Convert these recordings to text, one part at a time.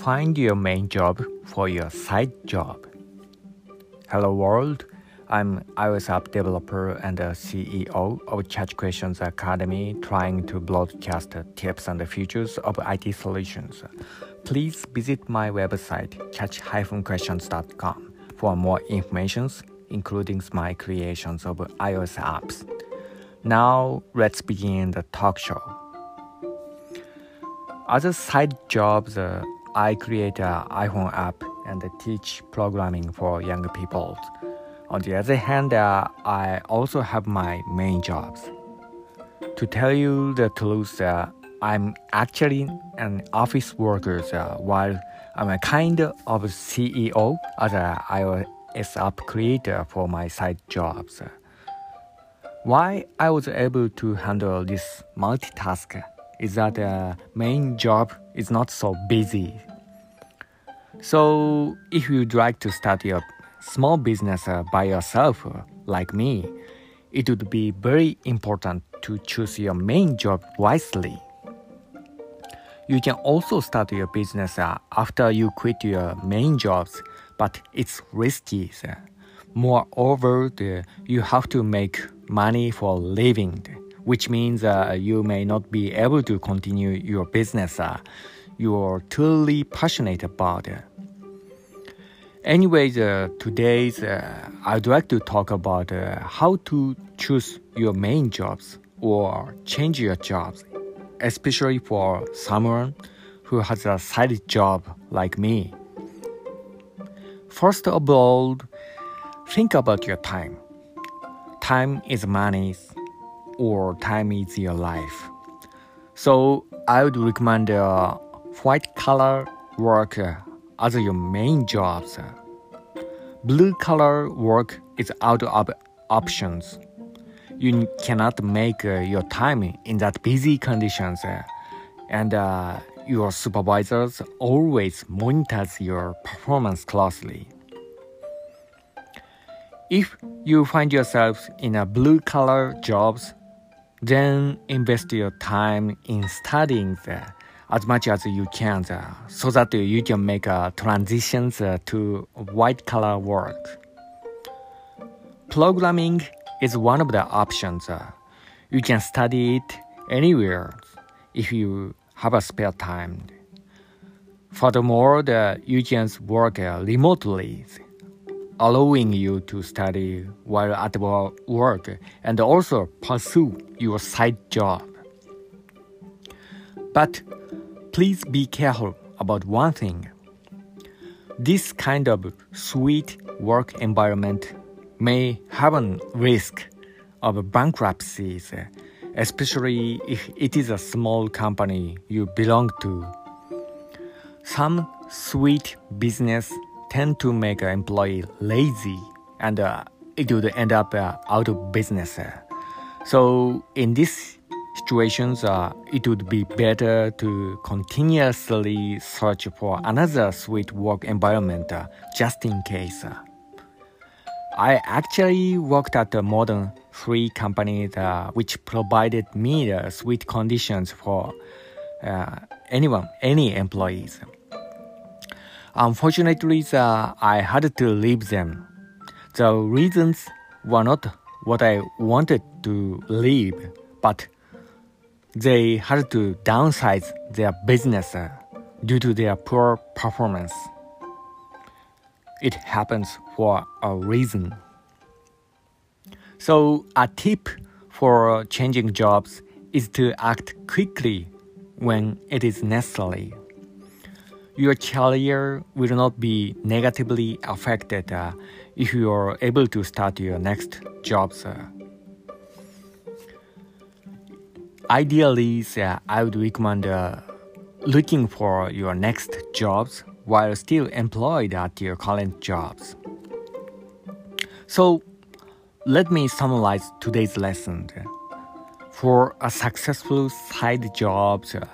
Find your main job for your side job. Hello world, I'm iOS app developer and the CEO of Catch Questions Academy trying to broadcast tips and the futures of IT solutions. Please visit my website catch-questions.com for more information including my creations of iOS apps. Now let's begin the talk show. Other side jobs, uh, I create an iPhone app and teach programming for young people. On the other hand, uh, I also have my main jobs. To tell you the truth, uh, I'm actually an office worker uh, while I'm a kind of CEO as an iOS app creator for my side jobs. Why I was able to handle this multitask is that the main job is not so busy. So if you'd like to start your small business uh, by yourself, uh, like me, it would be very important to choose your main job wisely. You can also start your business uh, after you quit your main jobs, but it's risky. Moreover, you have to make money for living which means uh, you may not be able to continue your business uh, you're truly passionate about. Anyways, uh, today's uh, I'd like to talk about uh, how to choose your main jobs or change your jobs, especially for someone who has a side job like me. First of all, think about your time. Time is money or time is your life. So I would recommend white collar work as your main jobs. Blue collar work is out of options. You cannot make uh, your time in that busy conditions, uh, and uh, your supervisors always monitors your performance closely. If you find yourself in a blue collar jobs, then invest your time in studying there as much as you can there, so that you can make uh, a transition uh, to white collar work. Programming is one of the options. You can study it anywhere if you have a spare time. Furthermore, the, you can work remotely allowing you to study while at work and also pursue your side job. But please be careful about one thing. This kind of sweet work environment may have a risk of bankruptcies, especially if it is a small company you belong to. Some sweet business tend to make an employee lazy and uh, it would end up uh, out of business. So in these situations, uh, it would be better to continuously search for another sweet work environment uh, just in case. I actually worked at more than three companies uh, which provided me the sweet conditions for uh, anyone, any employees. Unfortunately, uh, I had to leave them. The reasons were not what I wanted to leave, but they had to downsize their business due to their poor performance. It happens for a reason. So, a tip for changing jobs is to act quickly when it is necessary your career will not be negatively affected uh, if you are able to start your next jobs. Uh. Ideally, I would recommend uh, looking for your next jobs while still employed at your current jobs. So, let me summarize today's lesson. For a successful side job, uh,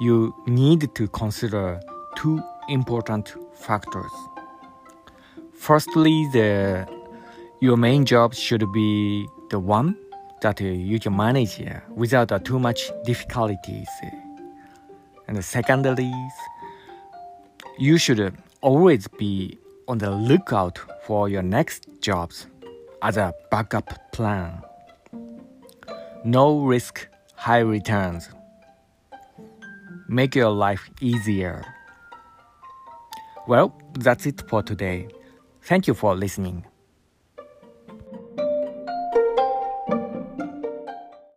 you need to consider two important factors. Firstly, the your main job should be the one that uh, you can manage uh, without uh, too much difficulties. And secondly, You should always be on the lookout for your next jobs as a backup plan. No risk, high returns. Make your life easier. Well, that's it for today. Thank you for listening.